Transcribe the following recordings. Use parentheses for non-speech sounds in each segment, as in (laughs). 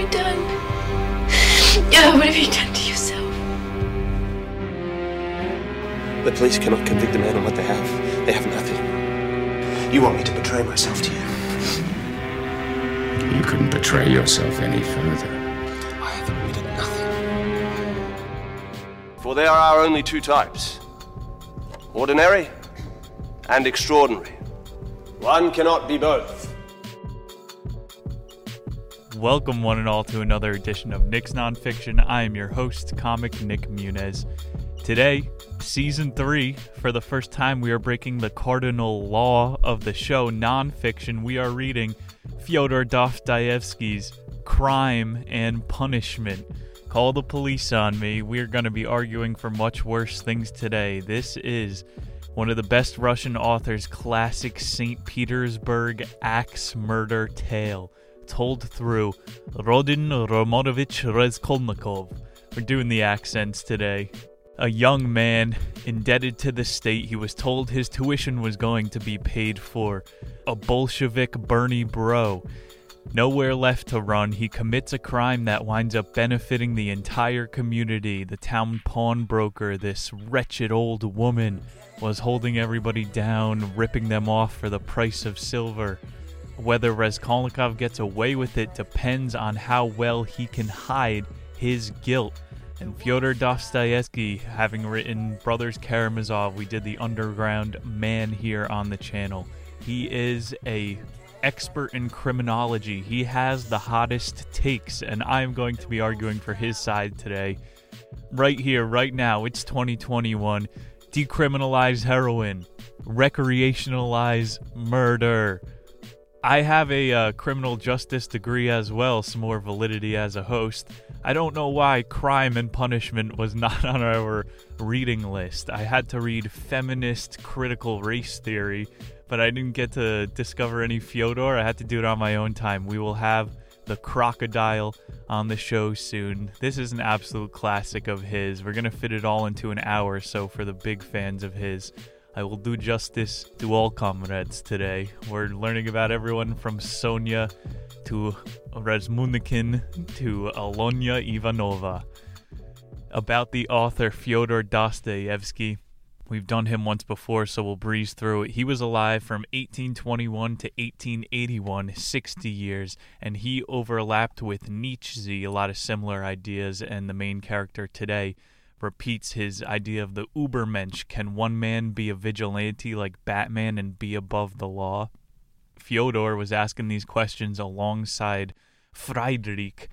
you done? Yeah, what have you done to yourself? The police cannot convict a man on what they have. They have nothing. You want me to betray myself to you? You couldn't betray yourself any further. I have admitted nothing. For there are only two types ordinary and extraordinary. One cannot be both. Welcome, one and all, to another edition of Nick's Nonfiction. I am your host, comic Nick Munez. Today, season three, for the first time, we are breaking the cardinal law of the show, nonfiction. We are reading Fyodor Dostoevsky's Crime and Punishment. Call the police on me. We're going to be arguing for much worse things today. This is one of the best Russian authors' classic St. Petersburg axe murder tale told through Rodin Romanovich Raskolnikov. We're doing the accents today. A young man indebted to the state, he was told his tuition was going to be paid for. A Bolshevik Bernie bro. Nowhere left to run, he commits a crime that winds up benefiting the entire community. The town pawnbroker, this wretched old woman, was holding everybody down, ripping them off for the price of silver. Whether Raskolnikov gets away with it depends on how well he can hide his guilt. And Fyodor Dostoevsky, having written Brothers Karamazov, we did the Underground Man here on the channel. He is a expert in criminology. He has the hottest takes, and I'm going to be arguing for his side today. Right here, right now, it's 2021. Decriminalize heroin, recreationalize murder. I have a uh, criminal justice degree as well, some more validity as a host. I don't know why crime and punishment was not (laughs) on our reading list. I had to read feminist critical race theory, but I didn't get to discover any Fyodor. I had to do it on my own time. We will have the crocodile on the show soon. This is an absolute classic of his. We're going to fit it all into an hour, so for the big fans of his, I will do justice to all comrades today. We're learning about everyone from Sonia to Razumikin to Alonia Ivanova. About the author Fyodor Dostoevsky. We've done him once before, so we'll breeze through it. He was alive from 1821 to 1881, 60 years, and he overlapped with Nietzsche, a lot of similar ideas, and the main character today repeats his idea of the Ubermensch. Can one man be a vigilante like Batman and be above the law? Fyodor was asking these questions alongside Friedrich,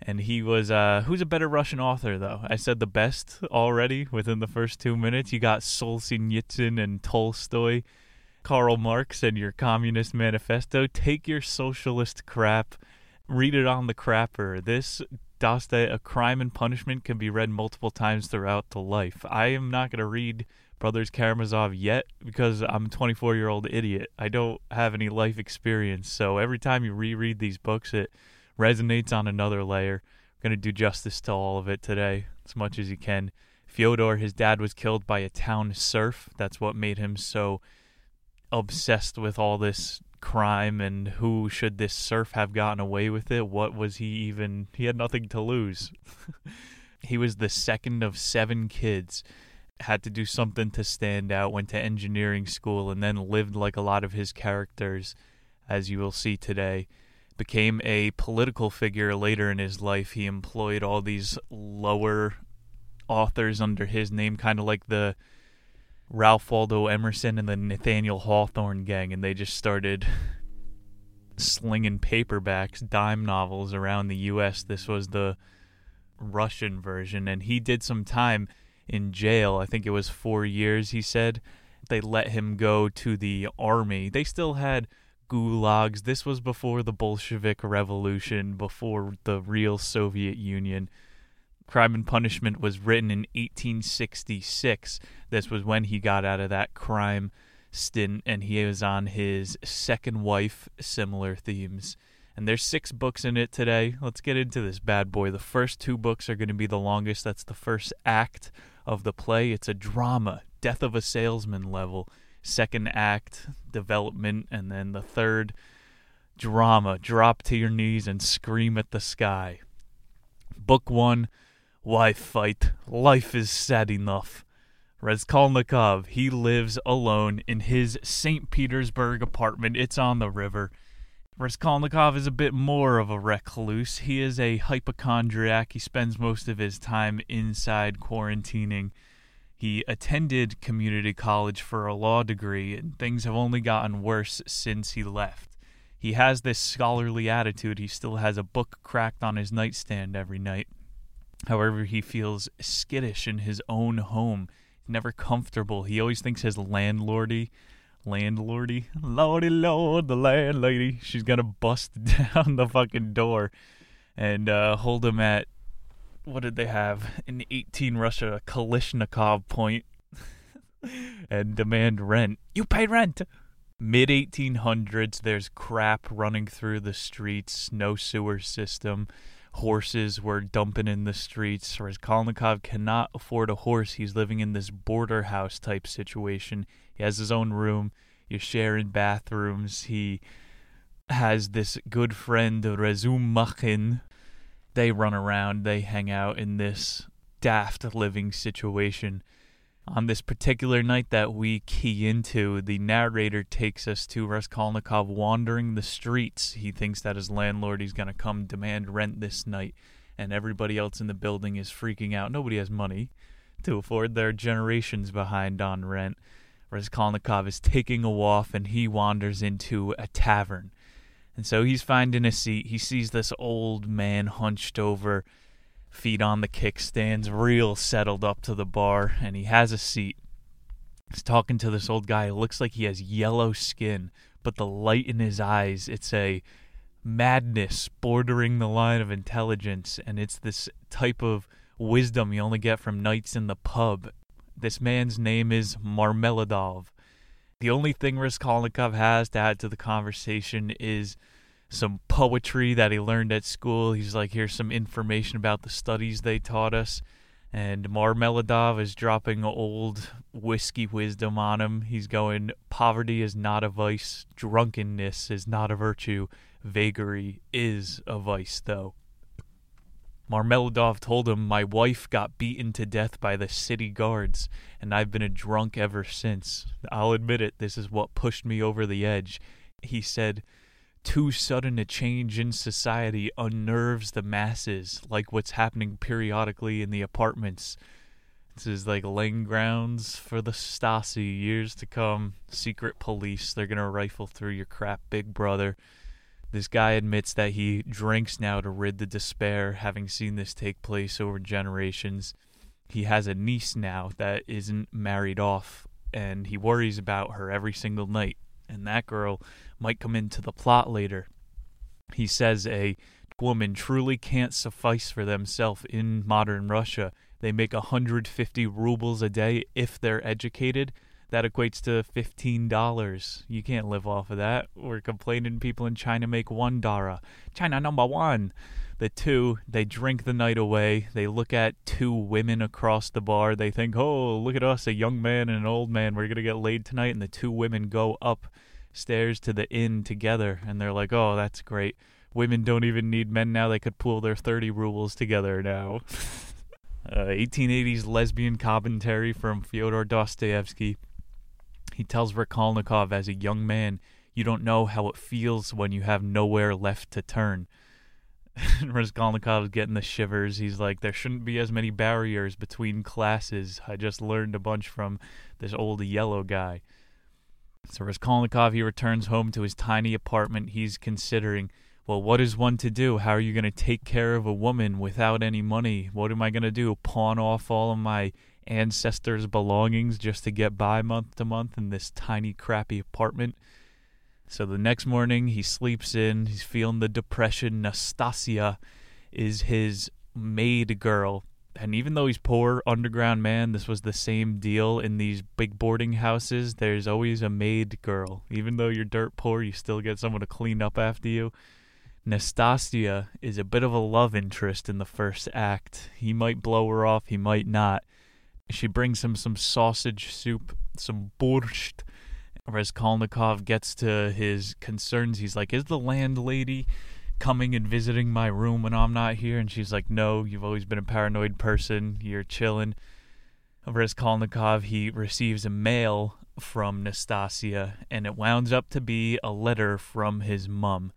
and he was uh who's a better Russian author though? I said the best already within the first two minutes. You got Solzhenitsyn and Tolstoy, Karl Marx, and your Communist Manifesto. Take your socialist crap, read it on the crapper. This Dostoy, A Crime and Punishment can be read multiple times throughout the life. I am not going to read Brothers Karamazov yet because I'm a 24 year old idiot. I don't have any life experience. So every time you reread these books, it resonates on another layer. We're going to do justice to all of it today as much as you can. Fyodor, his dad was killed by a town serf. That's what made him so obsessed with all this crime and who should this serf have gotten away with it? What was he even? He had nothing to lose. (laughs) he was the second of seven kids. Had to do something to stand out, went to engineering school, and then lived like a lot of his characters, as you will see today. Became a political figure later in his life. He employed all these lower authors under his name, kind of like the Ralph Waldo Emerson and the Nathaniel Hawthorne gang, and they just started slinging paperbacks, dime novels around the U.S. This was the Russian version, and he did some time in jail. I think it was four years, he said. They let him go to the army. They still had gulags. This was before the Bolshevik Revolution, before the real Soviet Union. Crime and Punishment was written in 1866. This was when he got out of that crime stint, and he was on his second wife, similar themes. And there's six books in it today. Let's get into this bad boy. The first two books are going to be the longest. That's the first act of the play. It's a drama, death of a salesman level. Second act, development, and then the third drama, drop to your knees and scream at the sky. Book 1 Why fight? Life is sad enough. Raskolnikov, he lives alone in his St. Petersburg apartment. It's on the river. Raskolnikov is a bit more of a recluse. He is a hypochondriac. He spends most of his time inside quarantining. He attended community college for a law degree, and things have only gotten worse since he left. He has this scholarly attitude. He still has a book cracked on his nightstand every night. However, he feels skittish in his own home, never comfortable. He always thinks his landlordy landlordy, lordy lord, the landlady. She's gonna bust (laughs) down the fucking door and uh, hold him at what did they have in 18 Russia, a Kalashnikov point, (laughs) and demand rent. You pay rent. Mid 1800s, there's crap running through the streets, no sewer system. Horses were dumping in the streets. Raskolnikov cannot afford a horse. He's living in this border house type situation. He has his own room. You're sharing bathrooms. He has this good friend, Razum They run around. They hang out in this daft living situation. On this particular night that we key into, the narrator takes us to Raskolnikov wandering the streets. He thinks that his landlord is going to come demand rent this night, and everybody else in the building is freaking out. Nobody has money to afford their generations behind on rent. Raskolnikov is taking a walk and he wanders into a tavern. And so he's finding a seat. He sees this old man hunched over, feet on the kickstands, real settled up to the bar, and he has a seat. He's talking to this old guy. It looks like he has yellow skin, but the light in his eyes, it's a madness bordering the line of intelligence, and it's this type of wisdom you only get from nights in the pub. This man's name is Marmeladov. The only thing Raskolnikov has to add to the conversation is some poetry that he learned at school. He's like, here's some information about the studies they taught us. And Marmeladov is dropping old whiskey wisdom on him. He's going, poverty is not a vice, drunkenness is not a virtue, vagary is a vice, though. Marmeladov told him, My wife got beaten to death by the city guards, and I've been a drunk ever since. I'll admit it, this is what pushed me over the edge. He said, Too sudden a change in society unnerves the masses, like what's happening periodically in the apartments. This is like laying grounds for the Stasi years to come. Secret police, they're gonna rifle through your crap, big brother. This guy admits that he drinks now to rid the despair, having seen this take place over generations. He has a niece now that isn't married off, and he worries about her every single night. And that girl might come into the plot later. He says a woman truly can't suffice for themselves in modern Russia. They make 150 rubles a day if they're educated that equates to $15. You can't live off of that. We're complaining people in China make one dara. China number one. The two, they drink the night away. They look at two women across the bar. They think, oh, look at us, a young man and an old man. We're going to get laid tonight. And the two women go upstairs to the inn together. And they're like, oh, that's great. Women don't even need men now. They could pool their 30 rubles together now. (laughs) uh, 1880s lesbian commentary from Fyodor Dostoevsky. He tells Raskolnikov as a young man, you don't know how it feels when you have nowhere left to turn. (laughs) Raskolnikov's getting the shivers. He's like, there shouldn't be as many barriers between classes. I just learned a bunch from this old yellow guy. So Raskolnikov, he returns home to his tiny apartment. He's considering, well, what is one to do? How are you going to take care of a woman without any money? What am I going to do? Pawn off all of my ancestors' belongings just to get by month to month in this tiny, crappy apartment. So the next morning, he sleeps in. He's feeling the depression. Nastasia is his maid girl. And even though he's poor, underground man, this was the same deal in these big boarding houses. There's always a maid girl. Even though you're dirt poor, you still get someone to clean up after you. Nastasia is a bit of a love interest in the first act. He might blow her off, he might not. She brings him some sausage soup, some borscht, Raskolnikov gets to his concerns. He's like, Is the landlady coming and visiting my room when I'm not here? And she's like, No, you've always been a paranoid person. You're chilling. Raskolnikov, he receives a mail from Nastasia, and it wounds up to be a letter from his mum.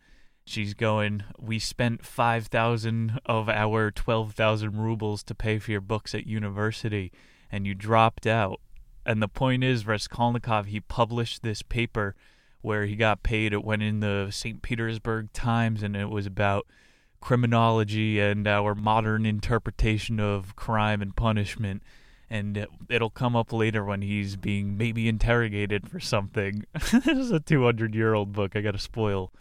She's going, We spent 5,000 of our 12,000 rubles to pay for your books at university, and you dropped out. And the point is, Raskolnikov, he published this paper where he got paid. It went in the St. Petersburg Times, and it was about criminology and our modern interpretation of crime and punishment. And it'll come up later when he's being maybe interrogated for something. (laughs) this is a 200 year old book, I gotta spoil.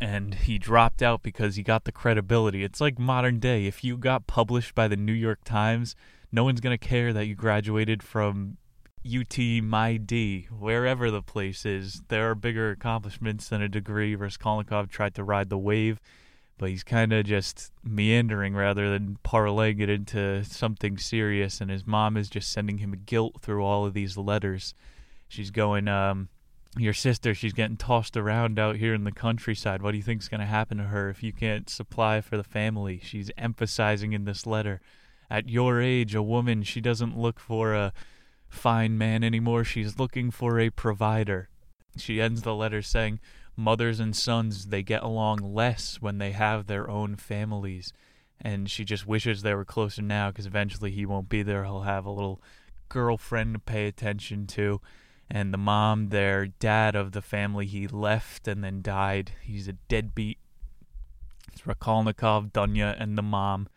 And he dropped out because he got the credibility. It's like modern day. If you got published by the New York Times, no one's going to care that you graduated from UT MID, wherever the place is. There are bigger accomplishments than a degree. Raskolnikov tried to ride the wave, but he's kind of just meandering rather than parlaying it into something serious. And his mom is just sending him guilt through all of these letters. She's going, um, your sister, she's getting tossed around out here in the countryside. What do you think's going to happen to her if you can't supply for the family? She's emphasizing in this letter at your age, a woman, she doesn't look for a fine man anymore. She's looking for a provider. She ends the letter saying, Mothers and sons, they get along less when they have their own families. And she just wishes they were closer now because eventually he won't be there. He'll have a little girlfriend to pay attention to. And the mom, their dad of the family, he left and then died. He's a deadbeat. It's Rakolnikov, Dunya, and the mom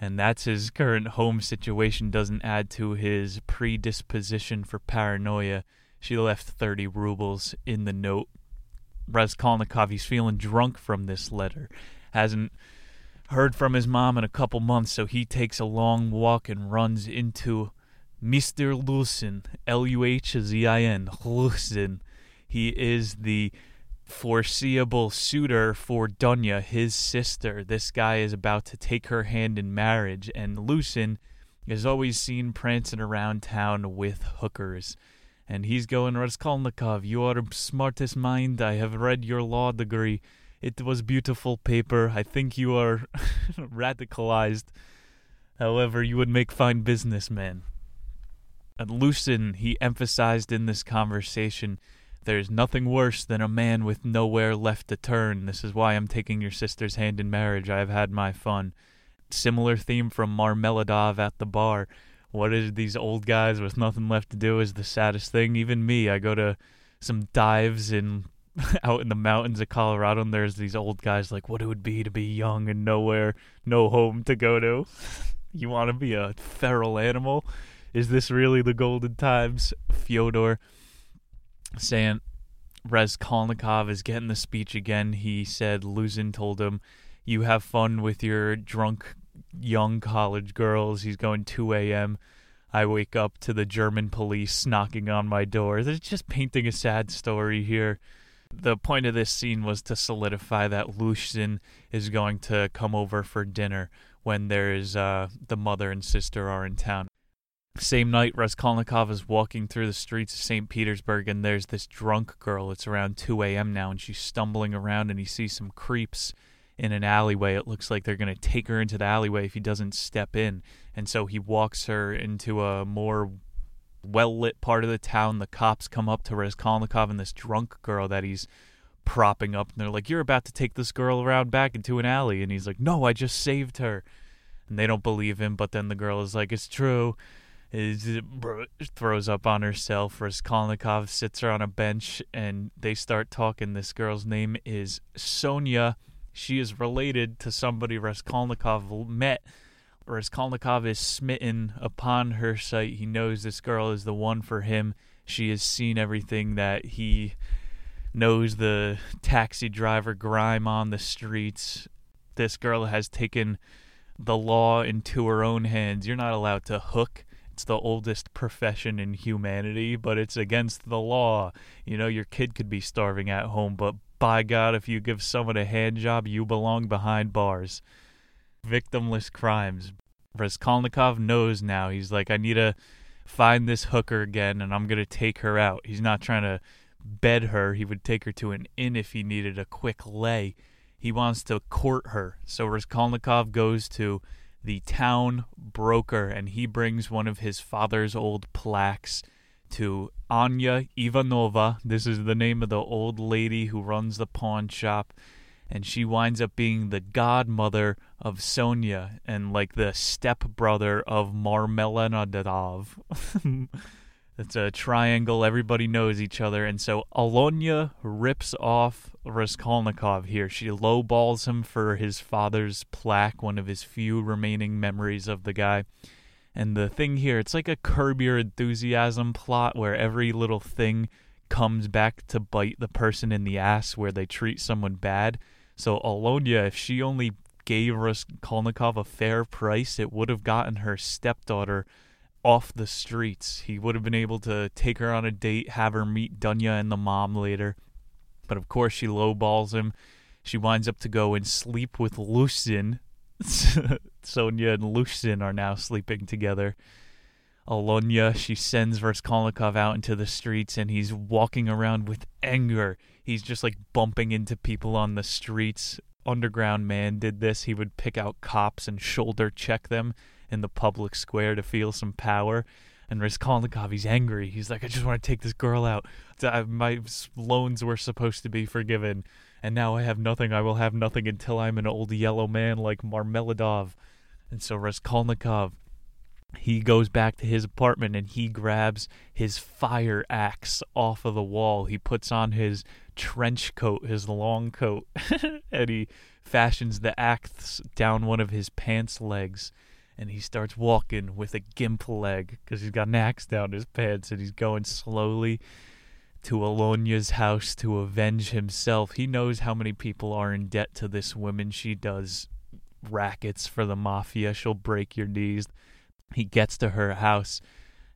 and that's his current home situation doesn't add to his predisposition for paranoia. She left 30 rubles in the note. Raskolnikov, he's feeling drunk from this letter. Hasn't heard from his mom in a couple months, so he takes a long walk and runs into Mr. Luzin, L U H Z I N, Luzin. He is the foreseeable suitor for Dunya, his sister. This guy is about to take her hand in marriage, and Luzin is always seen prancing around town with hookers. And he's going, Raskolnikov, you are smartest mind. I have read your law degree. It was beautiful paper. I think you are (laughs) radicalized. However, you would make fine businessman. And Luzin, he emphasized in this conversation there's nothing worse than a man with nowhere left to turn. This is why I'm taking your sister's hand in marriage. I have had my fun. Similar theme from Marmeladov at the bar. What is these old guys with nothing left to do is the saddest thing. Even me, I go to some dives in (laughs) out in the mountains of Colorado, and there's these old guys like, what it would be to be young and nowhere, no home to go to. (laughs) you want to be a feral animal? Is this really the golden times, Fyodor? Saying Raskolnikov is getting the speech again. He said Luzin told him, You have fun with your drunk young college girls. He's going 2 a.m. I wake up to the German police knocking on my door. They're just painting a sad story here. The point of this scene was to solidify that Luzin is going to come over for dinner when there's uh, the mother and sister are in town. Same night, Raskolnikov is walking through the streets of St. Petersburg, and there's this drunk girl. It's around 2 a.m. now, and she's stumbling around, and he sees some creeps in an alleyway. It looks like they're going to take her into the alleyway if he doesn't step in. And so he walks her into a more well lit part of the town. The cops come up to Raskolnikov and this drunk girl that he's propping up, and they're like, You're about to take this girl around back into an alley. And he's like, No, I just saved her. And they don't believe him, but then the girl is like, It's true is throws up on herself. Raskolnikov sits her on a bench and they start talking. This girl's name is Sonia. She is related to somebody Raskolnikov met. Raskolnikov is smitten upon her sight. He knows this girl is the one for him. She has seen everything that he knows the taxi driver grime on the streets. This girl has taken the law into her own hands. You're not allowed to hook it's the oldest profession in humanity, but it's against the law. You know, your kid could be starving at home, but by God, if you give someone a hand job, you belong behind bars. Victimless crimes. Raskolnikov knows now. He's like, I need to find this hooker again and I'm going to take her out. He's not trying to bed her. He would take her to an inn if he needed a quick lay. He wants to court her. So Raskolnikov goes to the town broker and he brings one of his father's old plaques to Anya Ivanova. This is the name of the old lady who runs the pawn shop. And she winds up being the godmother of Sonia and like the stepbrother of Marmeladov. (laughs) it's a triangle. Everybody knows each other. And so Alonya rips off Raskolnikov here. She lowballs him for his father's plaque, one of his few remaining memories of the guy. And the thing here, it's like a curb your enthusiasm plot where every little thing comes back to bite the person in the ass where they treat someone bad. So Alonia, if she only gave Raskolnikov a fair price, it would have gotten her stepdaughter off the streets. He would have been able to take her on a date, have her meet Dunya and the mom later. But of course, she lowballs him. She winds up to go and sleep with Lucien, (laughs) Sonia and Lucien are now sleeping together. Alonya, she sends Raskolnikov out into the streets and he's walking around with anger. He's just like bumping into people on the streets. Underground Man did this. He would pick out cops and shoulder check them in the public square to feel some power. And Raskolnikov, he's angry. He's like, I just want to take this girl out. My loans were supposed to be forgiven and now I have nothing. I will have nothing until I'm an old yellow man like Marmeladov. And so Raskolnikov, he goes back to his apartment and he grabs his fire axe off of the wall. He puts on his trench coat, his long coat, (laughs) and he fashions the axe down one of his pants legs. And he starts walking with a gimp leg because he's got an axe down his pants and he's going slowly to Alonia's house to avenge himself. He knows how many people are in debt to this woman. She does rackets for the mafia. She'll break your knees. He gets to her house,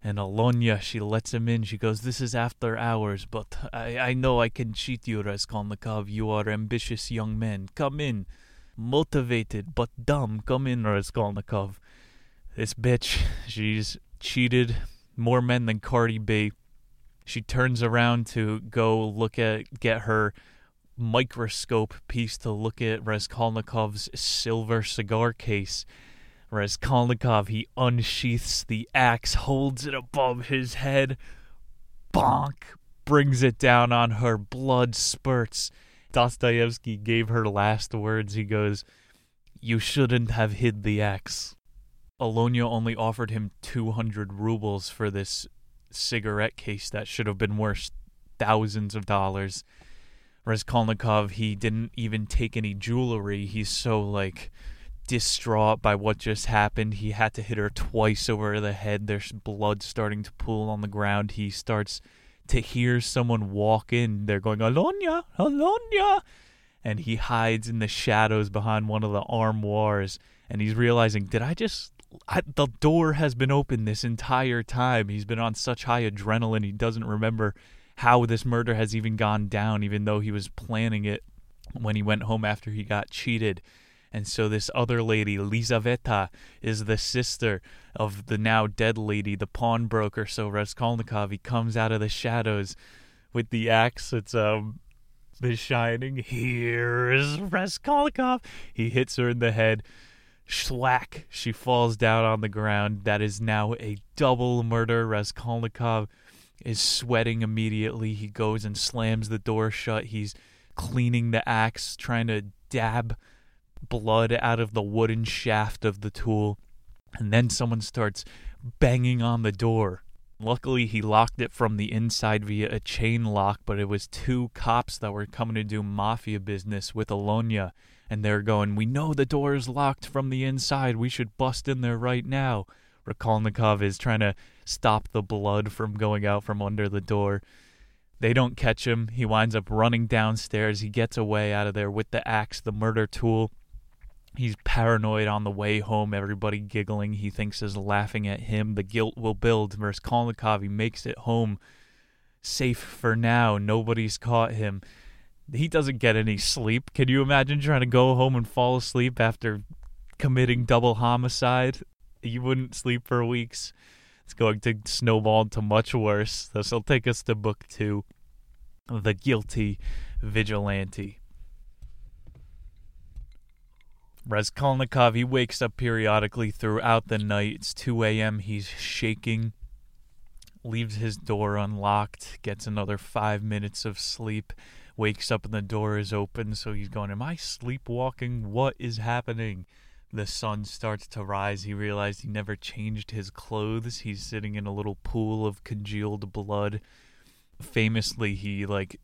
and Alonia, she lets him in. She goes, This is after hours, but I, I know I can cheat you, Raskolnikov. You are ambitious young men. Come in. Motivated, but dumb. Come in, Raskolnikov. This bitch, she's cheated more men than Cardi B. She turns around to go look at get her microscope piece to look at Raskolnikov's silver cigar case. Raskolnikov, he unsheaths the axe, holds it above his head, bonk, brings it down on her, blood spurts. Dostoevsky gave her last words. He goes, You shouldn't have hid the axe. Alonia only offered him 200 rubles for this cigarette case that should have been worth thousands of dollars. Raskolnikov, he didn't even take any jewelry. He's so like distraught by what just happened. He had to hit her twice over the head. There's blood starting to pool on the ground. He starts to hear someone walk in. They're going, Alonia, Alonia. And he hides in the shadows behind one of the armoires. And he's realizing, did I just I, the door has been open this entire time. He's been on such high adrenaline, he doesn't remember how this murder has even gone down, even though he was planning it when he went home after he got cheated. And so this other lady, Lizaveta, is the sister of the now dead lady, the pawnbroker. So Raskolnikov, he comes out of the shadows with the axe. It's um, the shining. Here's Raskolnikov. He hits her in the head. Schwack! She falls down on the ground. That is now a double murder. Raskolnikov is sweating immediately. He goes and slams the door shut. He's cleaning the axe, trying to dab blood out of the wooden shaft of the tool. And then someone starts banging on the door. Luckily, he locked it from the inside via a chain lock, but it was two cops that were coming to do mafia business with Alonia and they're going, We know the door is locked from the inside. We should bust in there right now. Rakolnikov is trying to stop the blood from going out from under the door. They don't catch him. He winds up running downstairs. He gets away out of there with the axe, the murder tool. He's paranoid on the way home. Everybody giggling. He thinks is laughing at him. The guilt will build. Raskolnikov, he makes it home safe for now. Nobody's caught him he doesn't get any sleep. Can you imagine trying to go home and fall asleep after committing double homicide? You wouldn't sleep for weeks. It's going to snowball into much worse. This will take us to book two The Guilty Vigilante. Raskolnikov, he wakes up periodically throughout the night. It's 2 a.m. He's shaking, leaves his door unlocked, gets another five minutes of sleep, wakes up and the door is open. So he's going, Am I sleepwalking? What is happening? The sun starts to rise. He realized he never changed his clothes. He's sitting in a little pool of congealed blood. Famously, he like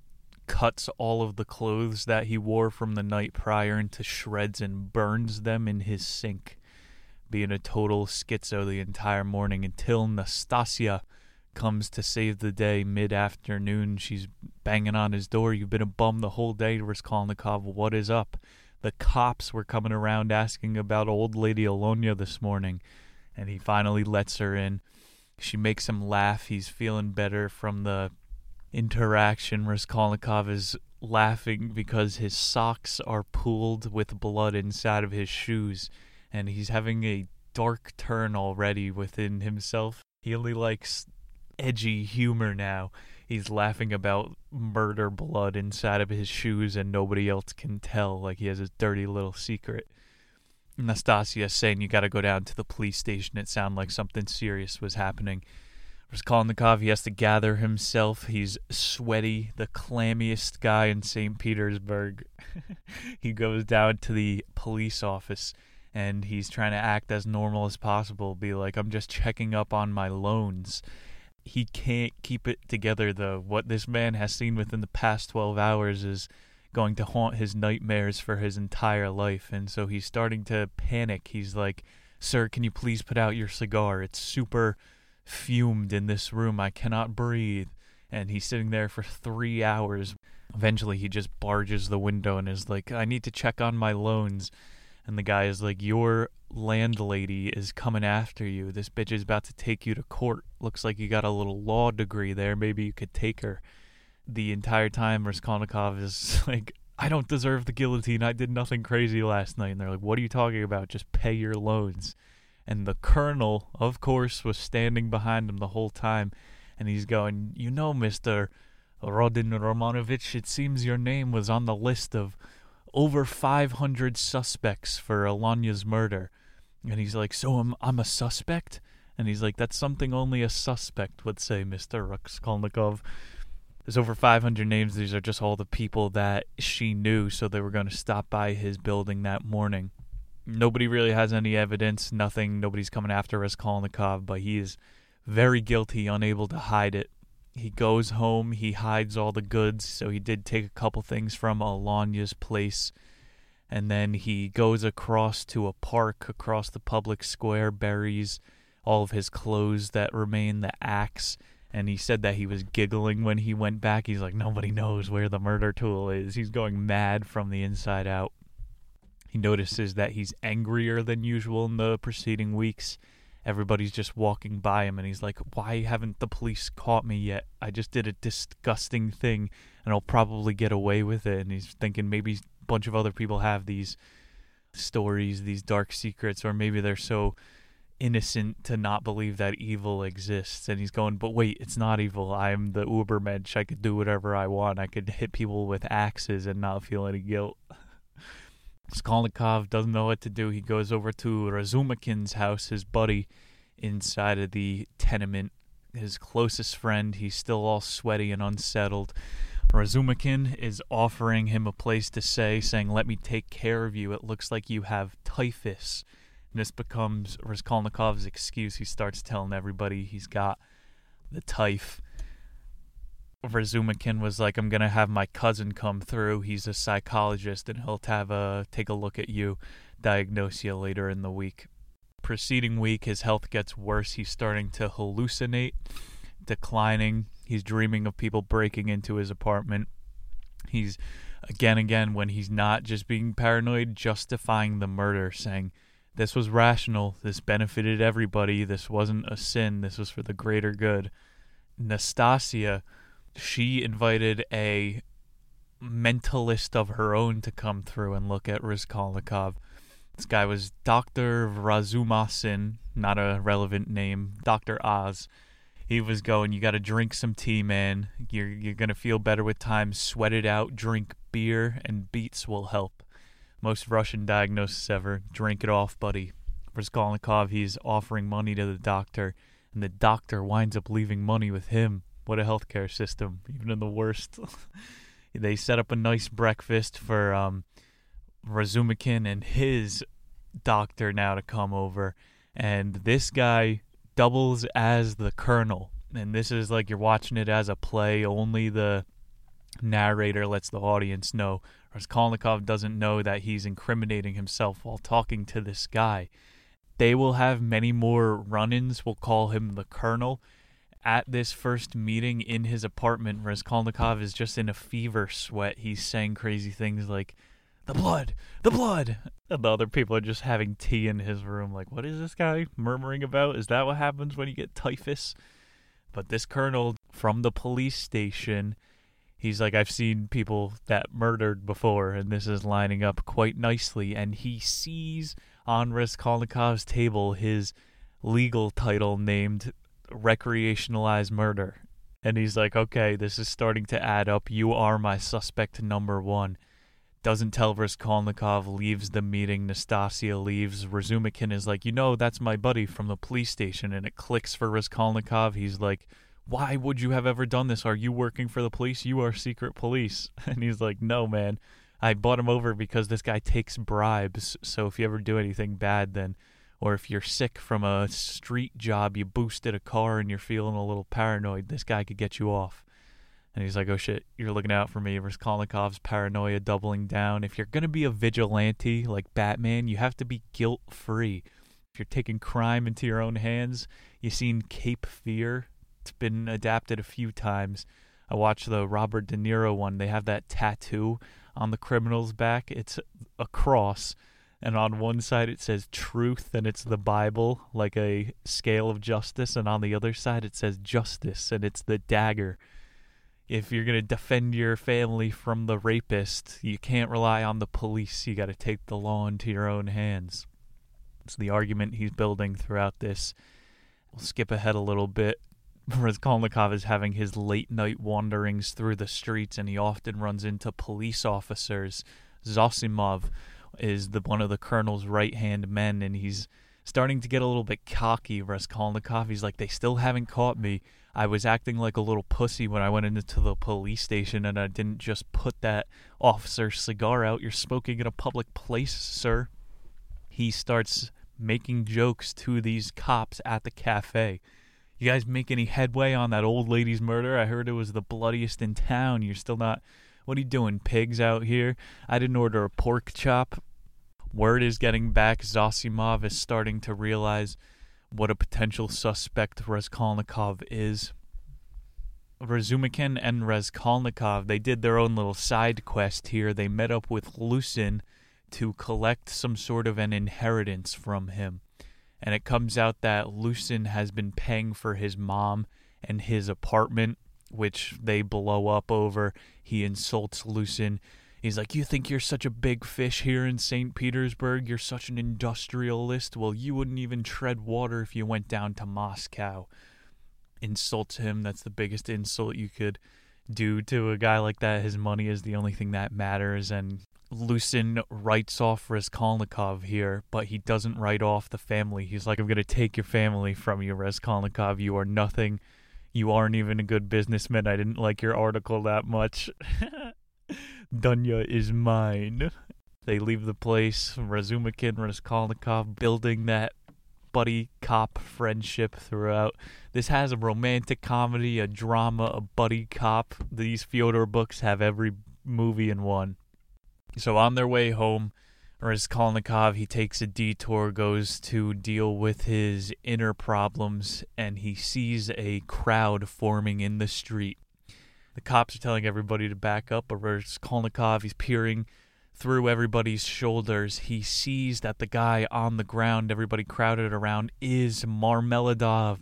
cuts all of the clothes that he wore from the night prior into shreds and burns them in his sink, being a total schizo the entire morning until Nastasia comes to save the day mid afternoon. She's banging on his door. You've been a bum the whole day, Raskolnikov. What is up? The cops were coming around asking about old lady Alonia this morning, and he finally lets her in. She makes him laugh. He's feeling better from the interaction. Raskolnikov is laughing because his socks are pooled with blood inside of his shoes, and he's having a dark turn already within himself. He only likes edgy humor now. He's laughing about murder blood inside of his shoes and nobody else can tell, like he has a dirty little secret. Nastasia saying you gotta go down to the police station. It sounded like something serious was happening. Raskolnikov, he has to gather himself. He's sweaty, the clammiest guy in St. Petersburg. (laughs) he goes down to the police office and he's trying to act as normal as possible, be like, I'm just checking up on my loans. He can't keep it together, though. What this man has seen within the past 12 hours is going to haunt his nightmares for his entire life. And so he's starting to panic. He's like, Sir, can you please put out your cigar? It's super fumed in this room. I cannot breathe. And he's sitting there for three hours. Eventually, he just barges the window and is like, I need to check on my loans. And the guy is like, Your landlady is coming after you. This bitch is about to take you to court. Looks like you got a little law degree there. Maybe you could take her. The entire time, Raskolnikov is (laughs) like, I don't deserve the guillotine. I did nothing crazy last night. And they're like, What are you talking about? Just pay your loans and the colonel, of course, was standing behind him the whole time, and he's going, "You know, Mister Rodin Romanovich, it seems your name was on the list of over 500 suspects for Alanya's murder." And he's like, "So I'm I'm a suspect?" And he's like, "That's something only a suspect would say, Mister Raskolnikov." There's over 500 names. These are just all the people that she knew, so they were going to stop by his building that morning nobody really has any evidence, nothing, nobody's coming after Raskolnikov, but he is very guilty, unable to hide it. He goes home, he hides all the goods, so he did take a couple things from Alonia's place, and then he goes across to a park across the public square, buries all of his clothes that remain, the axe, and he said that he was giggling when he went back. He's like, nobody knows where the murder tool is. He's going mad from the inside out. He notices that he's angrier than usual in the preceding weeks. Everybody's just walking by him, and he's like, Why haven't the police caught me yet? I just did a disgusting thing, and I'll probably get away with it. And he's thinking maybe a bunch of other people have these stories, these dark secrets, or maybe they're so innocent to not believe that evil exists. And he's going, But wait, it's not evil. I'm the Ubermensch. I could do whatever I want. I could hit people with axes and not feel any guilt. (laughs) Skolnikov doesn't know what to do. He goes over to Razumikin's house, his buddy, inside of the tenement, his closest friend. He's still all sweaty and unsettled. Razumikin is offering him a place to stay, saying, Let me take care of you. It looks like you have typhus. And this becomes Raskolnikov's excuse. He starts telling everybody he's got the typh. Razumikin was like, "I'm gonna have my cousin come through. He's a psychologist, and he'll have a take a look at you, diagnose you later in the week." Preceding week, his health gets worse. He's starting to hallucinate, declining. He's dreaming of people breaking into his apartment. He's again, again, when he's not just being paranoid, justifying the murder, saying, "This was rational. This benefited everybody. This wasn't a sin. This was for the greater good." Nastasia she invited a mentalist of her own to come through and look at Raskolnikov. This guy was Dr. Vrazumasin, not a relevant name, Dr. Oz. He was going, you got to drink some tea, man. You're you're going to feel better with time. Sweat it out, drink beer and beets will help. Most Russian diagnosis ever. Drink it off, buddy. Raskolnikov, he's offering money to the doctor, and the doctor winds up leaving money with him. What a healthcare system, even in the worst. (laughs) they set up a nice breakfast for um, Razumikin and his doctor now to come over, and this guy doubles as the colonel. And this is like you're watching it as a play. Only the narrator lets the audience know. Raskolnikov doesn't know that he's incriminating himself while talking to this guy. They will have many more run ins. We'll call him the colonel at this first meeting in his apartment, Raskolnikov is just in a fever sweat. He's saying crazy things like, the blood, the blood. And the other people are just having tea in his room. Like, what is this guy murmuring about? Is that what happens when you get typhus? But this colonel from the police station, he's like, I've seen people that murdered before, and this is lining up quite nicely. And he sees on Raskolnikov's table his legal title named recreationalized murder. And he's like, okay, this is starting to add up. You are my suspect number one. Doesn't tell Raskolnikov, leaves the meeting. Nastasia leaves. Razumikin is like, you know, that's my buddy from the police station. And it clicks for Raskolnikov. He's like, why would you have ever done this? Are you working for the police? You are secret police. (laughs) And he's like, no, man. I bought him over because this guy takes bribes. So if you ever do anything bad, then or if you're sick from a street job, you boosted a car and you're feeling a little paranoid, this guy could get you off. And he's like, oh shit, you're looking out for me. Raskolnikov's paranoia doubling down. If you're going to be a vigilante like Batman, you have to be guilt free. If you're taking crime into your own hands, you've seen Cape Fear. It's been adapted a few times. I watched the Robert De Niro one. They have that tattoo on the criminal's back. It's a cross and on one side it says truth and it's the bible like a scale of justice and on the other side it says justice and it's the dagger. If you're going to defend your family from the rapist you can't rely on the police. You got to take the law into your own hands. It's the argument he's building throughout this. We'll skip ahead a little bit. (laughs) Raskolnikov is having his late night wanderings through the streets and he often runs into police officers. Zosimov is the one of the colonel's right hand men, and he's starting to get a little bit cocky. Raskolnikov, he's like, they still haven't caught me. I was acting like a little pussy when I went into the police station, and I didn't just put that officer's cigar out. You're smoking in a public place, sir. He starts making jokes to these cops at the cafe. You guys make any headway on that old lady's murder? I heard it was the bloodiest in town. You're still not what are you doing, pigs out here? I didn't order a pork chop. Word is getting back. Zosimov is starting to realize what a potential suspect Raskolnikov is. Razumikin and Raskolnikov, they did their own little side quest here. They met up with Luzin to collect some sort of an inheritance from him. And it comes out that Luzin has been paying for his mom and his apartment which they blow up over. He insults Luzin. He's like, You think you're such a big fish here in St. Petersburg? You're such an industrialist. Well, you wouldn't even tread water if you went down to Moscow. Insults him. That's the biggest insult you could do to a guy like that. His money is the only thing that matters. And Luzin writes off Raskolnikov here, but he doesn't write off the family. He's like, I'm going to take your family from you, Raskolnikov. You are nothing you aren't even a good businessman. I didn't like your article that much. (laughs) Dunya is mine. They leave the place. Razumikin, Raskolnikov building that buddy cop friendship throughout. This has a romantic comedy, a drama, a buddy cop. These Fyodor books have every movie in one. So on their way home, Raskolnikov, he takes a detour, goes to deal with his inner problems, and he sees a crowd forming in the street. The cops are telling everybody to back up, but Raskolnikov, he's peering through everybody's shoulders. He sees that the guy on the ground, everybody crowded around, is Marmeladov.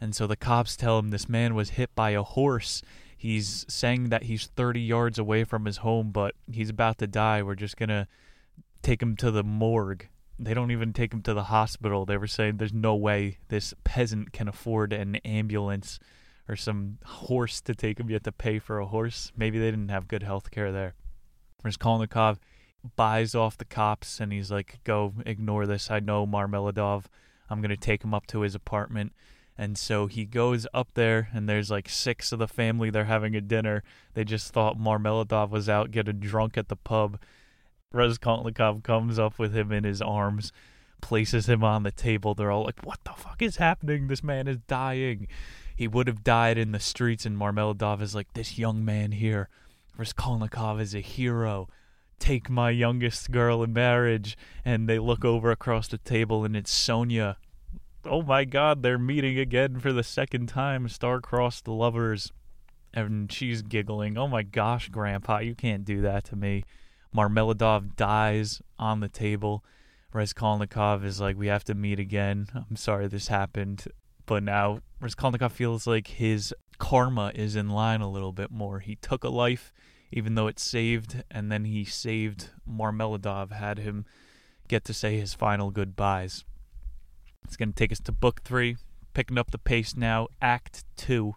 And so the cops tell him this man was hit by a horse. He's saying that he's 30 yards away from his home, but he's about to die. We're just going to take him to the morgue. They don't even take him to the hospital. They were saying there's no way this peasant can afford an ambulance or some horse to take him. You have to pay for a horse. Maybe they didn't have good health care there. Raskolnikov buys off the cops and he's like, go ignore this. I know Marmeladov. I'm going to take him up to his apartment. And so he goes up there, and there's like six of the family. They're having a dinner. They just thought Marmeladov was out getting drunk at the pub. Raskolnikov comes up with him in his arms, places him on the table. They're all like, What the fuck is happening? This man is dying. He would have died in the streets, and Marmeladov is like, This young man here, Raskolnikov is a hero. Take my youngest girl in marriage. And they look over across the table, and it's Sonia. Oh my god, they're meeting again for the second time, star-crossed lovers. And she's giggling, Oh my gosh, Grandpa, you can't do that to me. Marmeladov dies on the table. Raskolnikov is like, We have to meet again. I'm sorry this happened. But now Raskolnikov feels like his karma is in line a little bit more. He took a life, even though it saved, and then he saved Marmeladov, had him get to say his final goodbyes. It's going to take us to book three, picking up the pace now, act two.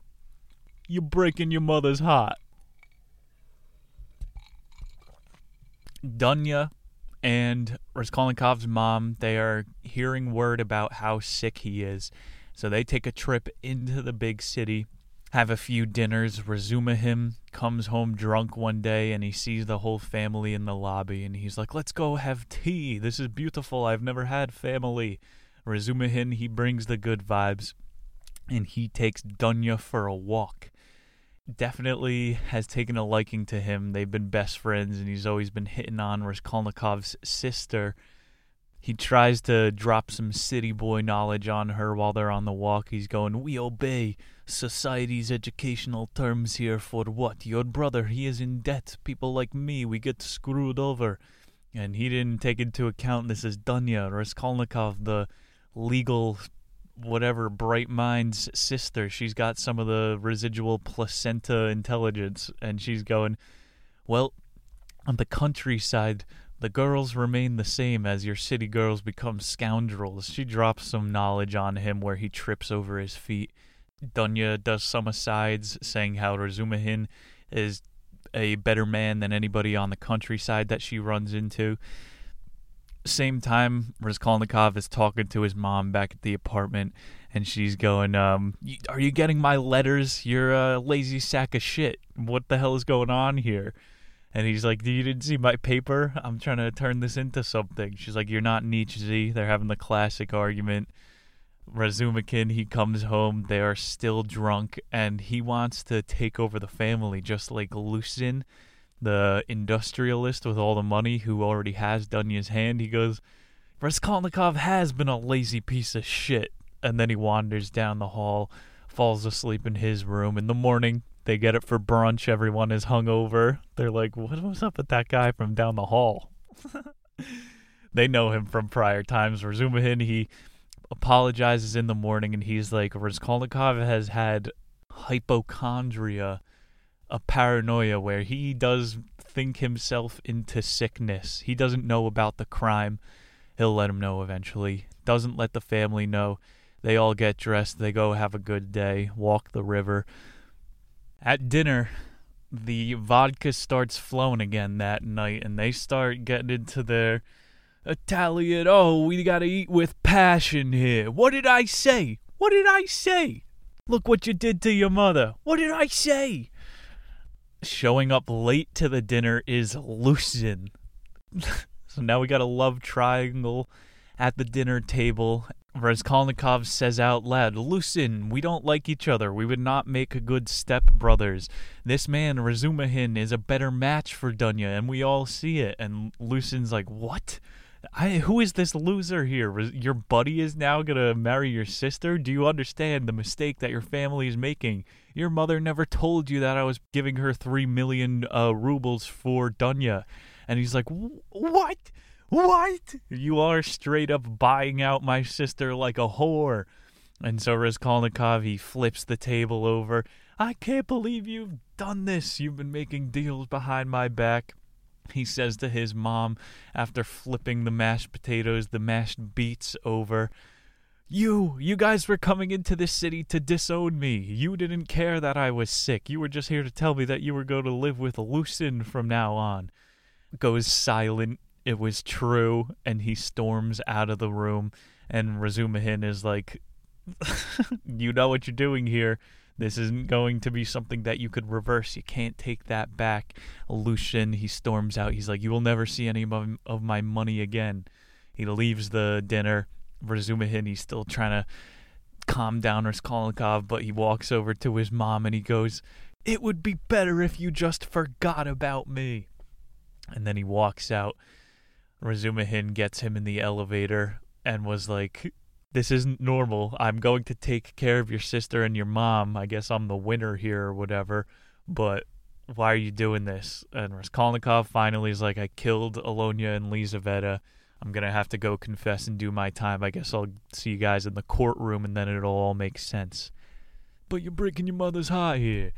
You're breaking your mother's heart. Dunya and Raskolnikov's mom, they are hearing word about how sick he is. So they take a trip into the big city, have a few dinners. Razumikin comes home drunk one day and he sees the whole family in the lobby and he's like, Let's go have tea. This is beautiful. I've never had family. Razumikin, he brings the good vibes and he takes Dunya for a walk definitely has taken a liking to him. They've been best friends, and he's always been hitting on Raskolnikov's sister. He tries to drop some city boy knowledge on her while they're on the walk. He's going, We obey society's educational terms here for what? Your brother, he is in debt. People like me, we get screwed over. And he didn't take into account this is Dunya, Raskolnikov, the legal whatever bright mind's sister she's got some of the residual placenta intelligence and she's going well on the countryside the girls remain the same as your city girls become scoundrels she drops some knowledge on him where he trips over his feet dunya does some asides saying how razumikin is a better man than anybody on the countryside that she runs into same time, Raskolnikov is talking to his mom back at the apartment, and she's going, um, "Are you getting my letters? You're a lazy sack of shit. What the hell is going on here?" And he's like, "You didn't see my paper? I'm trying to turn this into something." She's like, "You're not Nietzsche." They're having the classic argument. Razumikin, he comes home. They are still drunk, and he wants to take over the family, just like Luzin the industrialist with all the money who already has Dunya's hand, he goes, Raskolnikov has been a lazy piece of shit. And then he wanders down the hall, falls asleep in his room. In the morning, they get it for brunch. Everyone is hungover. They're like, what was up with that guy from down the hall? (laughs) they know him from prior times. Razumikin, he apologizes in the morning and he's like, Raskolnikov has had hypochondria a paranoia where he does think himself into sickness. He doesn't know about the crime. He'll let him know eventually. Doesn't let the family know. They all get dressed. They go have a good day, walk the river. At dinner, the vodka starts flowing again that night, and they start getting into their Italian. Oh, we gotta eat with passion here. What did I say? What did I say? Look what you did to your mother. What did I say? showing up late to the dinner is Luzin. (laughs) so now we got a love triangle at the dinner table. Raskolnikov says out loud, Luzin, we don't like each other. We would not make good step brothers. This man, Razumikin, is a better match for Dunya, and we all see it. And Luzin's like, What? I, who is this loser here? Your buddy is now gonna marry your sister? Do you understand the mistake that your family is making? Your mother never told you that I was giving her three million uh, rubles for Dunya. And he's like, What? What? You are straight up buying out my sister like a whore. And so Raskolnikov, he flips the table over. I can't believe you've done this. You've been making deals behind my back. he says to his mom after flipping the mashed potatoes, the mashed beets over, You, you guys were coming into this city to disown me. You didn't care that I was sick. You were just here to tell me that you were going to live with Luzin from now on. Goes silent. It was true. And he storms out of the room. And Razumikin is like, (laughs) You know what you're doing here. This isn't going to be something that you could reverse. You can't take that back. luzin he storms out. He's like, You will never see any of my money again. He leaves the dinner. Razumikin, he's still trying to calm down Raskolnikov, but he walks over to his mom and he goes, It would be better if you just forgot about me. And then he walks out. Razumikin gets him in the elevator and was like, this isn't normal. I'm going to take care of your sister and your mom. I guess I'm the winner here or whatever. But why are you doing this? And Raskolnikov finally is like, I killed Alyona and Lizaveta. I'm going to have to go confess and do my time. I guess I'll see you guys in the courtroom and then it'll all make sense. But you're breaking your mother's heart here.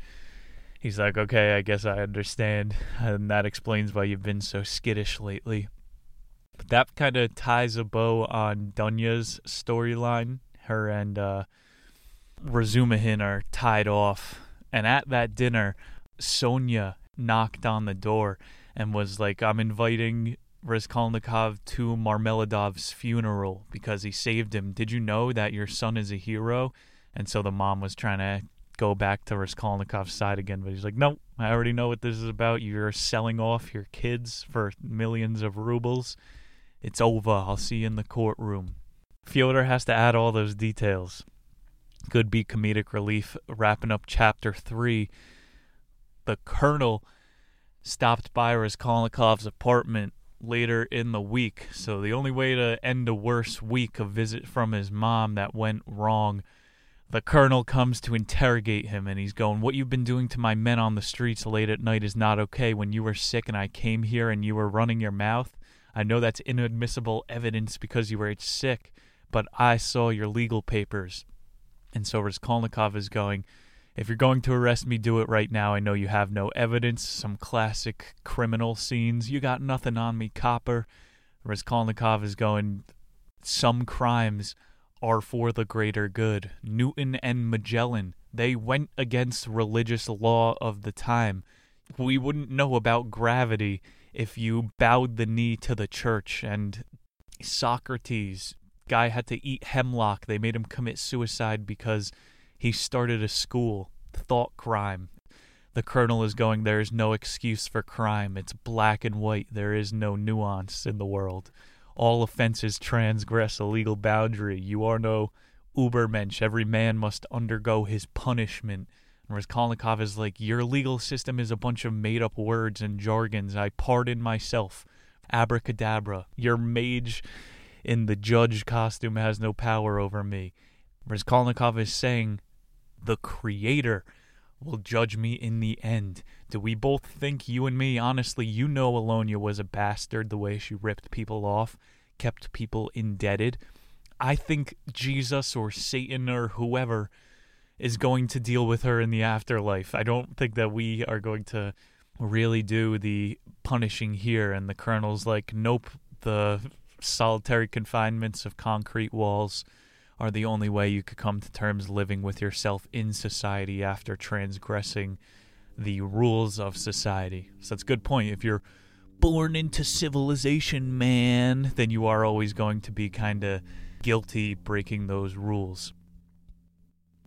He's like, okay, I guess I understand. And that explains why you've been so skittish lately. That kind of ties a bow on Dunya's storyline. Her and uh, Razumikin are tied off. And at that dinner, Sonia knocked on the door and was like, I'm inviting Raskolnikov to Marmeladov's funeral because he saved him. Did you know that your son is a hero? And so the mom was trying to go back to Raskolnikov's side again, but he's like, Nope, I already know what this is about. You're selling off your kids for millions of rubles. It's over. I'll see you in the courtroom. Fyodor has to add all those details. Could be comedic relief. Wrapping up chapter three, the colonel stopped by Raskolnikov's apartment later in the week. So the only way to end a worse week, a visit from his mom that went wrong. The colonel comes to interrogate him, and he's going, What you've been doing to my men on the streets late at night is not okay. When you were sick and I came here and you were running your mouth, I know that's inadmissible evidence because you were sick, but I saw your legal papers. And so Raskolnikov is going, if you're going to arrest me, do it right now. I know you have no evidence. Some classic criminal scenes. You got nothing on me, copper. Raskolnikov is going, some crimes are for the greater good. Newton and Magellan, they went against religious law of the time. We wouldn't know about gravity if you bowed the knee to the church and Socrates guy had to eat hemlock they made him commit suicide because he started a school thought crime. The colonel is going there is no excuse for crime. It's black and white. There is no nuance in the world. All offenses transgress a legal boundary. You are no ubermensch. Every man must undergo his punishment Raskolnikov is like, Your legal system is a bunch of made up words and jargons. I pardon myself. Abracadabra. Your mage in the judge costume has no power over me. Raskolnikov is saying, The Creator will judge me in the end. Do we both think, you and me, honestly, you know Alyona was a bastard the way she ripped people off, kept people indebted? I think Jesus or Satan or whoever is going to deal with her in the afterlife. I don't think that we are going to really do the punishing here. And the colonel's like, nope, the solitary confinements of concrete walls are the only way you could come to terms living with yourself in society after transgressing the rules of society. So that's a good point. If you're born into civilization, man, then you are always going to be kind of guilty breaking those rules.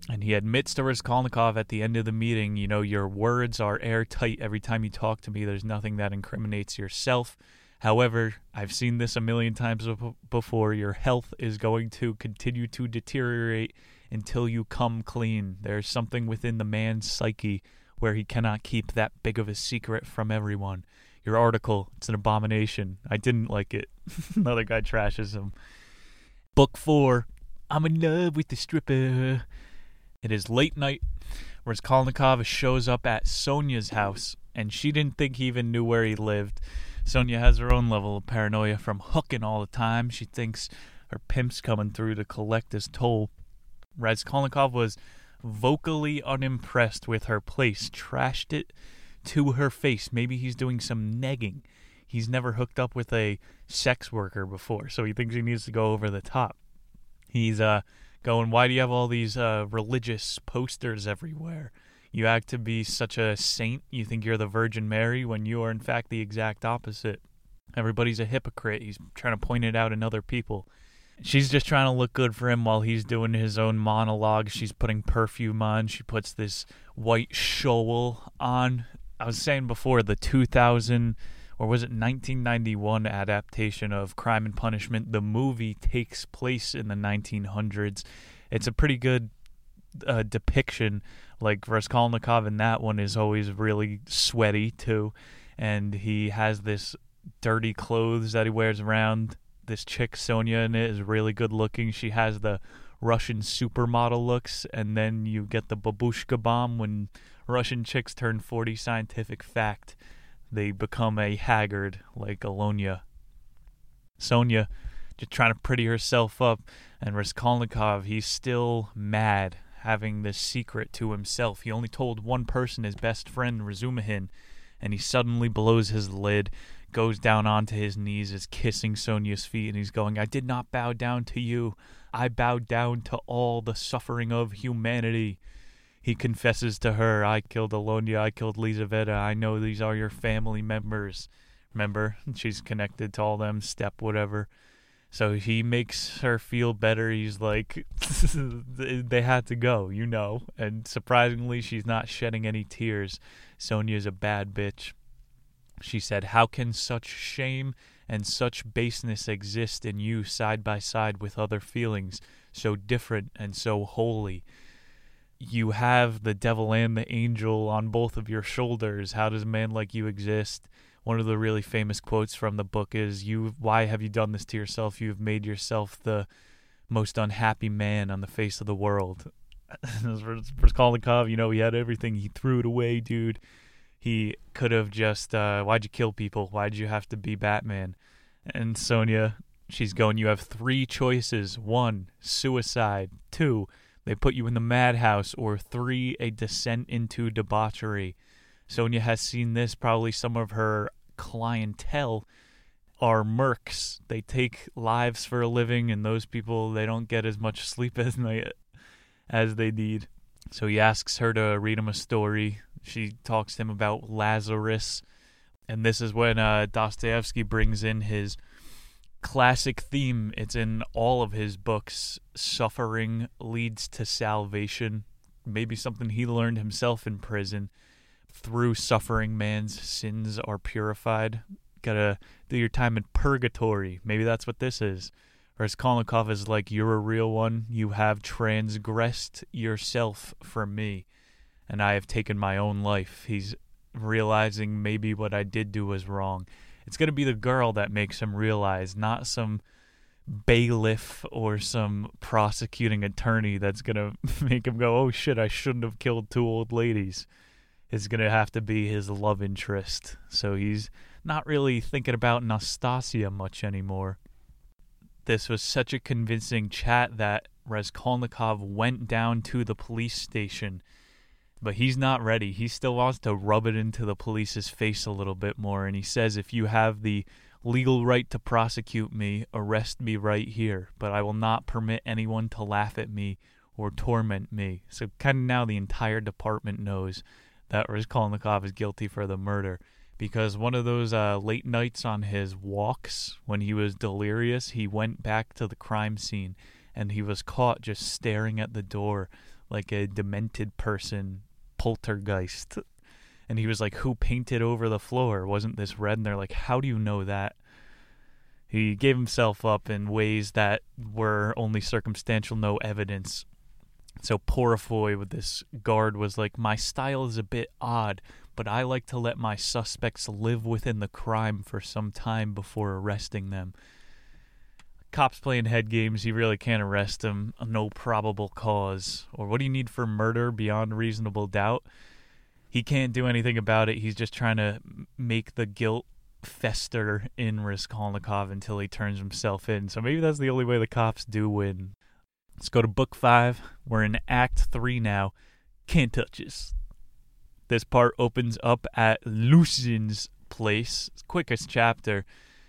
And he admits to Raskolnikov at the end of the meeting, you know, your words are airtight every time you talk to me. There's nothing that incriminates yourself. However, I've seen this a million times before. Your health is going to continue to deteriorate until you come clean. There's something within the man's psyche where he cannot keep that big of a secret from everyone. Your article, it's an abomination. I didn't like it. (laughs) Another guy trashes him. Book four I'm in love with the stripper. It is late night. where Raskolnikov shows up at Sonia's house, and she didn't think he even knew where he lived. Sonia has her own level of paranoia from hooking all the time. She thinks her pimp's coming through to collect his toll. Raskolnikov was vocally unimpressed with her place, trashed it to her face. Maybe he's doing some negging. he's never hooked up with a sex worker before, so he thinks he needs to go over the top. He's uh going, "Why do you have all these uh religious posters everywhere? You act to be such a saint. You think you're the Virgin Mary when you are in fact the exact opposite. Everybody's a hypocrite. He's trying to point it out in other people." She's just trying to look good for him while he's doing his own monologue. She's putting perfume on. She puts this white shawl on. I was saying before the 2000 or was it 1991 adaptation of Crime and Punishment? The movie takes place in the 1900s. It's a pretty good uh, depiction. Like Raskolnikov in that one is always really sweaty too, and he has this dirty clothes that he wears around. This chick Sonia in it is really good looking. She has the Russian supermodel looks, and then you get the babushka bomb when Russian chicks turn 40 scientific fact they become a haggard like Alyona. Sonia just trying to pretty herself up, and Raskolnikov, he's still mad having this secret to himself. He only told one person, his best friend, Razumikin, and he suddenly blows his lid, goes down onto his knees, is kissing Sonia's feet, and he's going, I did not bow down to you. I bowed down to all the suffering of humanity. He confesses to her, I killed Alyona, I killed Lizaveta, I know these are your family members. Remember? She's connected to all them, step whatever. So he makes her feel better. He's like, (laughs) they had to go, you know. And surprisingly, she's not shedding any tears. Sonia's a bad bitch. She said, How can such shame and such baseness exist in you side by side with other feelings, so different and so holy? You have the devil and the angel on both of your shoulders. How does a man like you exist? One of the really famous quotes from the book is you why have you done this to yourself? You have made yourself the most unhappy man on the face of the world. (laughs) for Raskolnikov, you know, he had everything. He threw it away, dude. He could have just uh, why'd you kill people? Why'd you have to be Batman? And Sonia, she's going, You have three choices. One, suicide. Two, they put you in the madhouse, or three, a descent into debauchery. Sonia has seen this. Probably some of her clientele are mercs. They take lives for a living, and those people they don't get as much sleep (laughs) as they as they need. So he asks her to read him a story. She talks to him about Lazarus, and this is when uh, Dostoevsky brings in his classic theme. It's in all of his books. Suffering leads to salvation. Maybe something he learned himself in prison. Through suffering, man's sins are purified. Gotta do your time in purgatory. Maybe that's what this is. Raskolnikov is like, You're a real one. You have transgressed yourself for me, and I have taken my own life. He's realizing maybe what I did do was wrong it's going to be the girl that makes him realize, not some bailiff or some prosecuting attorney that's going (laughs) to make him go, oh shit, I shouldn't have killed two old ladies. It's going to have to be his love interest. So he's not really thinking about Nastasia much anymore. This was such a convincing chat that Raskolnikov went down to the police station but he's not ready. He still wants to rub it into the police's face a little bit more. And he says, if you have the legal right to prosecute me, arrest me right here. But I will not permit anyone to laugh at me or torment me. So, kind of now the entire department knows that Raskolnikov is guilty for the murder. Because one of those uh, late nights on his walks, when he was delirious, he went back to the crime scene and he was caught just staring at the door like a demented person poltergeist. And he was like who painted over the floor? Wasn't this red? And they're like how do you know that? He gave himself up in ways that were only circumstantial no evidence. So Porfiry with this guard was like my style is a bit odd but I like to let my suspects live within the crime for some time before arresting them cops playing head games, you really can't arrest him. Uh, no probable cause. Or what do you need for murder beyond reasonable doubt? He can't do anything about it. He's just trying to make the guilt fester in Raskolnikov until he turns himself in. So maybe that's the only way the cops do win. Let's go to book five. We're in Act three now. Can't touch us. This part opens up at Luzin's place. Quickest chapter.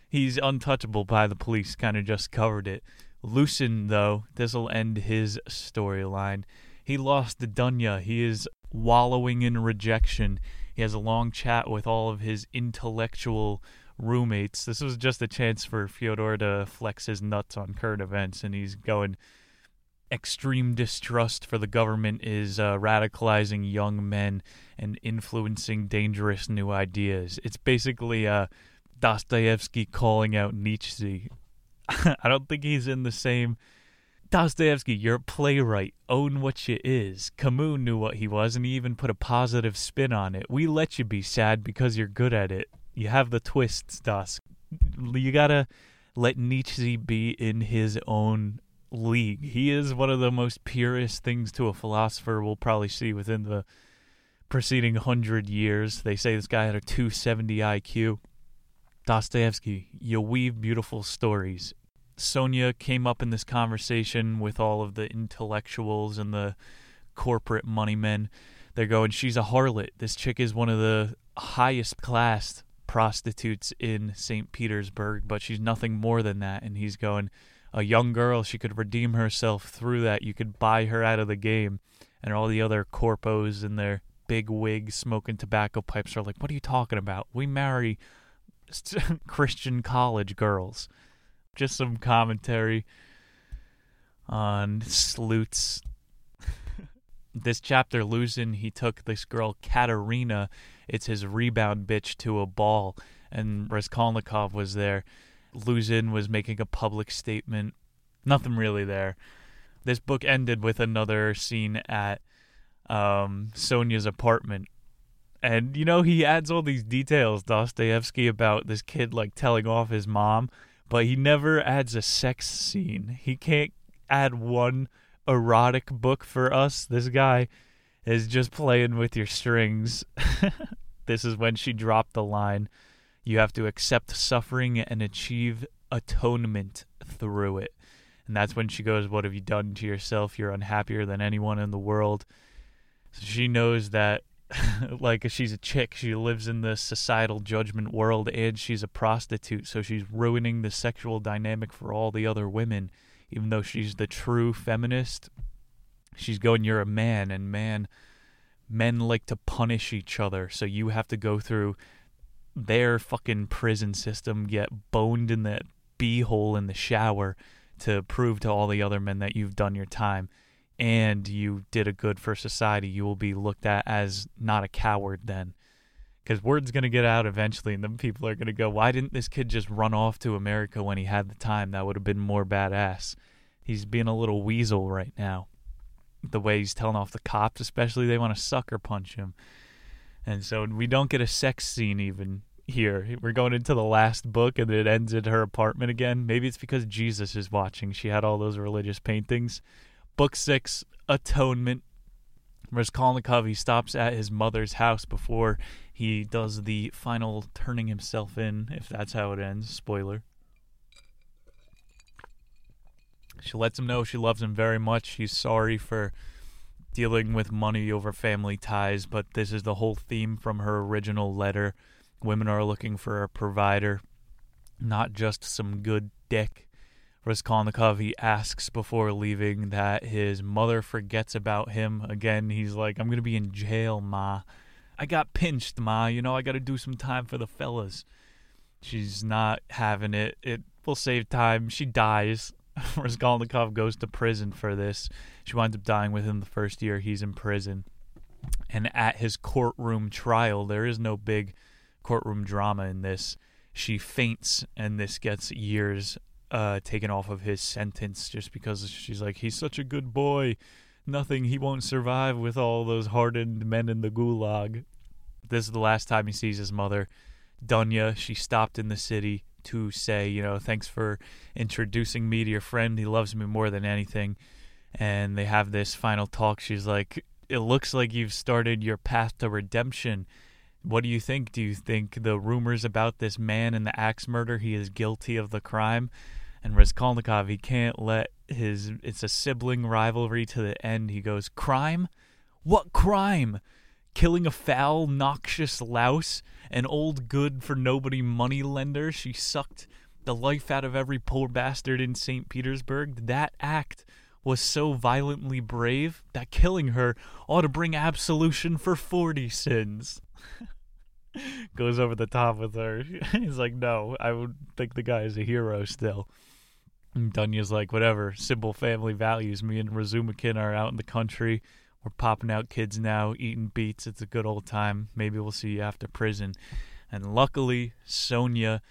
He's untouchable by the police, kind of just covered it. Luzin, though, this'll end his storyline. He lost the Dunya. He is wallowing in rejection. He has a long chat with all of his intellectual roommates. This was just a chance for Fyodor to flex his nuts on current events, and he's going extreme distrust for the government is uh, radicalizing young men and influencing dangerous new ideas. It's basically uh, Dostoevsky calling out Nietzsche. (laughs) I don't think he's in the same. Dostoevsky, you're a playwright. Own what you is. Camus knew what he was, and he even put a positive spin on it. We let you be sad because you're good at it. You have the twists, Dusk. You gotta let Nietzsche be in his own league. He is one of the most purest things to a philosopher we'll probably see within the preceding hundred years. They say this guy had a 270 IQ. Dostoevsky, you weave beautiful stories. Sonia came up in this conversation with all of the intellectuals and the corporate money men. They're going, she's a harlot. This chick is one of the highest class prostitutes in St. Petersburg, but she's nothing more than that. And he's going, a young girl, she could redeem herself through that. You could buy her out of the game. And all the other corpos in their big wigs smoking tobacco pipes are like, What are you talking about? We marry (laughs) Christian college girls. Just some commentary on sleuths. (laughs) this chapter, Luzin, he took this girl, Katerina, it's his rebound bitch, to a ball. And Raskolnikov was there Luzin was making a public statement. Nothing really there. This book ended with another scene at um, Sonia's apartment. And, you know, he adds all these details, Dostoevsky, about this kid, like, telling off his mom, but he never adds a sex scene. He can't add one erotic book for us. This guy is just playing with your strings. (laughs) this is when she dropped the line you have to accept suffering and achieve atonement through it. And that's when she goes, What have you done to yourself? You're unhappier than anyone in the world. So she knows that, (laughs) like, she's a chick. She lives in the societal judgment world and she's a prostitute. So she's ruining the sexual dynamic for all the other women. Even though she's the true feminist, she's going, You're a man, and man, men like to punish each other. So you have to go through their fucking prison system get boned in the beehole in the shower to prove to all the other men that you've done your time and you did a good for society, you will be looked at as not a coward then. Because word's going to get out eventually, and then people are going to go, why didn't this kid just run off to America when he had the time? That would have been more badass. He's being a little weasel right now. The way he's telling off the cops, especially, they want to sucker punch him. And so we don't get a sex scene even here. We're going into the last book and it ends at her apartment again. Maybe it's because Jesus is watching. She had all those religious paintings. Book six, Atonement. Raskolnikov, he stops at his mother's house before he does the final turning himself in, if that's how it ends. Spoiler. She lets him know she loves him very much. She's sorry for dealing with money over family ties, but this is the whole theme from her original letter. Women are looking for a provider, not just some good dick. Raskolnikov, he asks before leaving that his mother forgets about him. Again, he's like, I'm to be in jail, Ma. I got pinched, Ma. You know, I got to do some time for the fellas. She's not having it. It will save time. She dies. (laughs) Raskolnikov goes to prison for this. She winds up dying within the first year he's in prison. And at his courtroom trial, there is no big courtroom drama in this. She faints, and this gets years uh, taken off of his sentence just because she's like, he's such a good boy. Nothing, he won't survive with all those hardened men in the gulag. This is the last time he sees his mother. Dunya, she stopped in the city to say, you know, thanks for introducing me to your friend. He loves me more than anything. And they have this final talk. She's like, it looks like you've started your path to redemption. What do you think? Do you think the rumors about this man and the axe murder, he is guilty of the crime? And Raskolnikov, he can't let his, it's a sibling rivalry to the end. He goes, Crime? What crime? killing a foul, noxious louse, an old good for nobody money lender. She sucked the life out of every poor bastard in St. Petersburg. That act was so violently brave that killing her ought to bring absolution for 40 sins. (laughs) (laughs) Goes over the top with her. (laughs) He's like, no, I would think the guy is a hero still. And Dunya's like, whatever, simple family values. Me and Razumikin are out in the country. We're popping out kids now, eating beets. It's a good old time. Maybe we'll see you after prison. And luckily, Sonia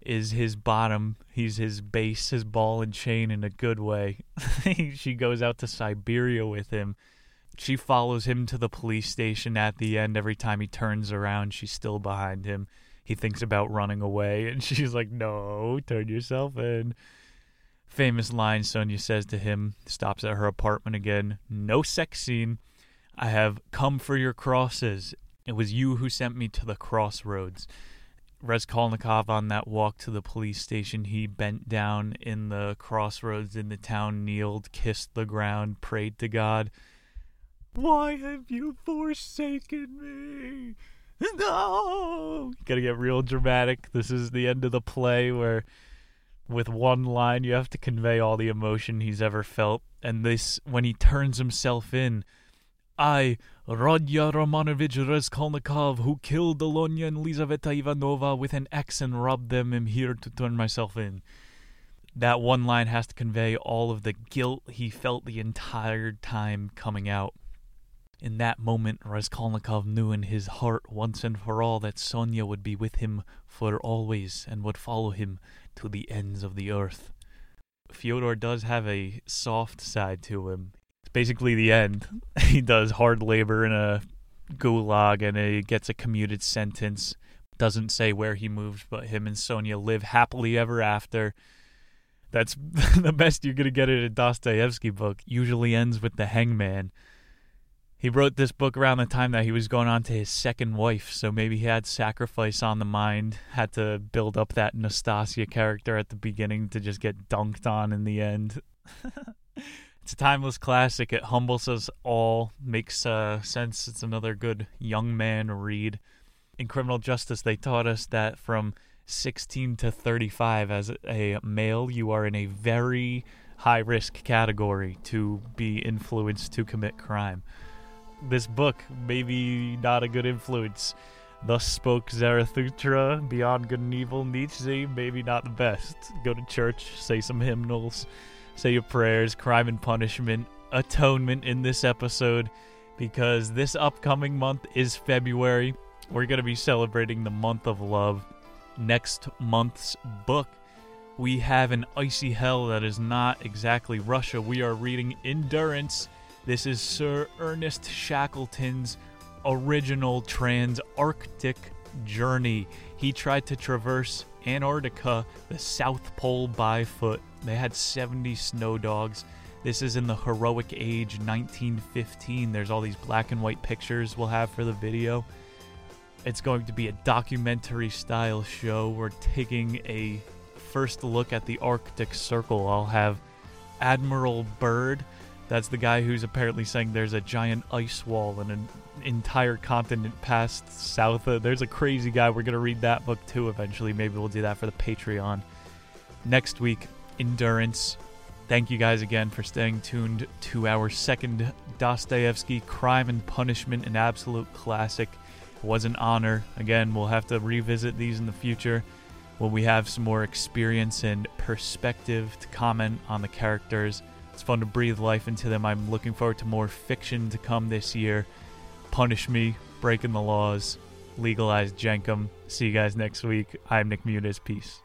is his bottom. He's his base, his ball and chain in a good way. (laughs) she goes out to Siberia with him. She follows him to the police station at the end. Every time he turns around, she's still behind him. He thinks about running away, and (laughs) she's like, No, turn yourself in. Famous line Sonia says to him, stops at her apartment again. No sex scene. I have come for your crosses. It was you who sent me to the crossroads. Raskolnikov on that walk to the police station, he bent down in the crossroads in the town, kneeled, kissed the ground, prayed to God. Why have you forsaken me? No! Gotta get real dramatic. This is the end of the play where, with one line, you have to convey all the emotion he's ever felt. And this, when he turns himself in, I, Rodya Romanovich Raskolnikov, who killed Alyona and Lizaveta Ivanova with an axe and robbed them, am here to turn myself in. That one line has to convey all of the guilt he felt the entire time coming out. In that moment, Raskolnikov knew in his heart once and for all that Sonia would be with him for always and would follow him to the ends of the earth. Fyodor does have a soft side to him It's basically the end. (laughs) he does hard labor in a gulag and he gets a commuted sentence. Doesn't say where he moved, but him and Sonia live happily ever after. That's (laughs) the best you're going to get in a Dostoevsky book. Usually ends with the hangman. He wrote this book around the time that he was going on to his second wife, so maybe he had sacrifice on the mind, had to build up that Nastasia character at the beginning to just get dunked on in the end. (laughs) It's a timeless classic. It humbles us all, makes uh, sense. It's another good young man read. In criminal justice, they taught us that from 16 to 35, as a male, you are in a very high risk category to be influenced to commit crime. This book, maybe not a good influence. Thus spoke Zarathustra, Beyond Good and Evil, Nietzsche, maybe not the best. Go to church, say some hymnals say your prayers, crime and punishment, atonement in this episode because this upcoming month is February. We're going to be celebrating the month of love. Next month's book, we have an icy hell that is not exactly Russia. We are reading Endurance. This is Sir Ernest Shackleton's original trans-Arctic journey. He tried to traverse Antarctica, the South Pole by foot. They had 70 snow dogs. This is in the heroic age 1915. There's all these black and white pictures we'll have for the video. It's going to be a documentary style show. We're taking a first look at the Arctic Circle. I'll have Admiral Byrd. That's the guy who's apparently saying there's a giant ice wall and an entire continent past south. Of, there's a crazy guy. We're going to read that book too eventually. Maybe we'll do that for the Patreon. Next week, endurance. Thank you guys again for staying tuned to our second Dostoevsky Crime and Punishment, an absolute classic. It was an honor. Again, we'll have to revisit these in the future when we have some more experience and perspective to comment on the characters. It's fun to breathe life into them. I'm looking forward to more fiction to come this year. Punish me, breaking the laws, legalize Jenkem. See you guys next week. I'm Nick Muniz. Peace.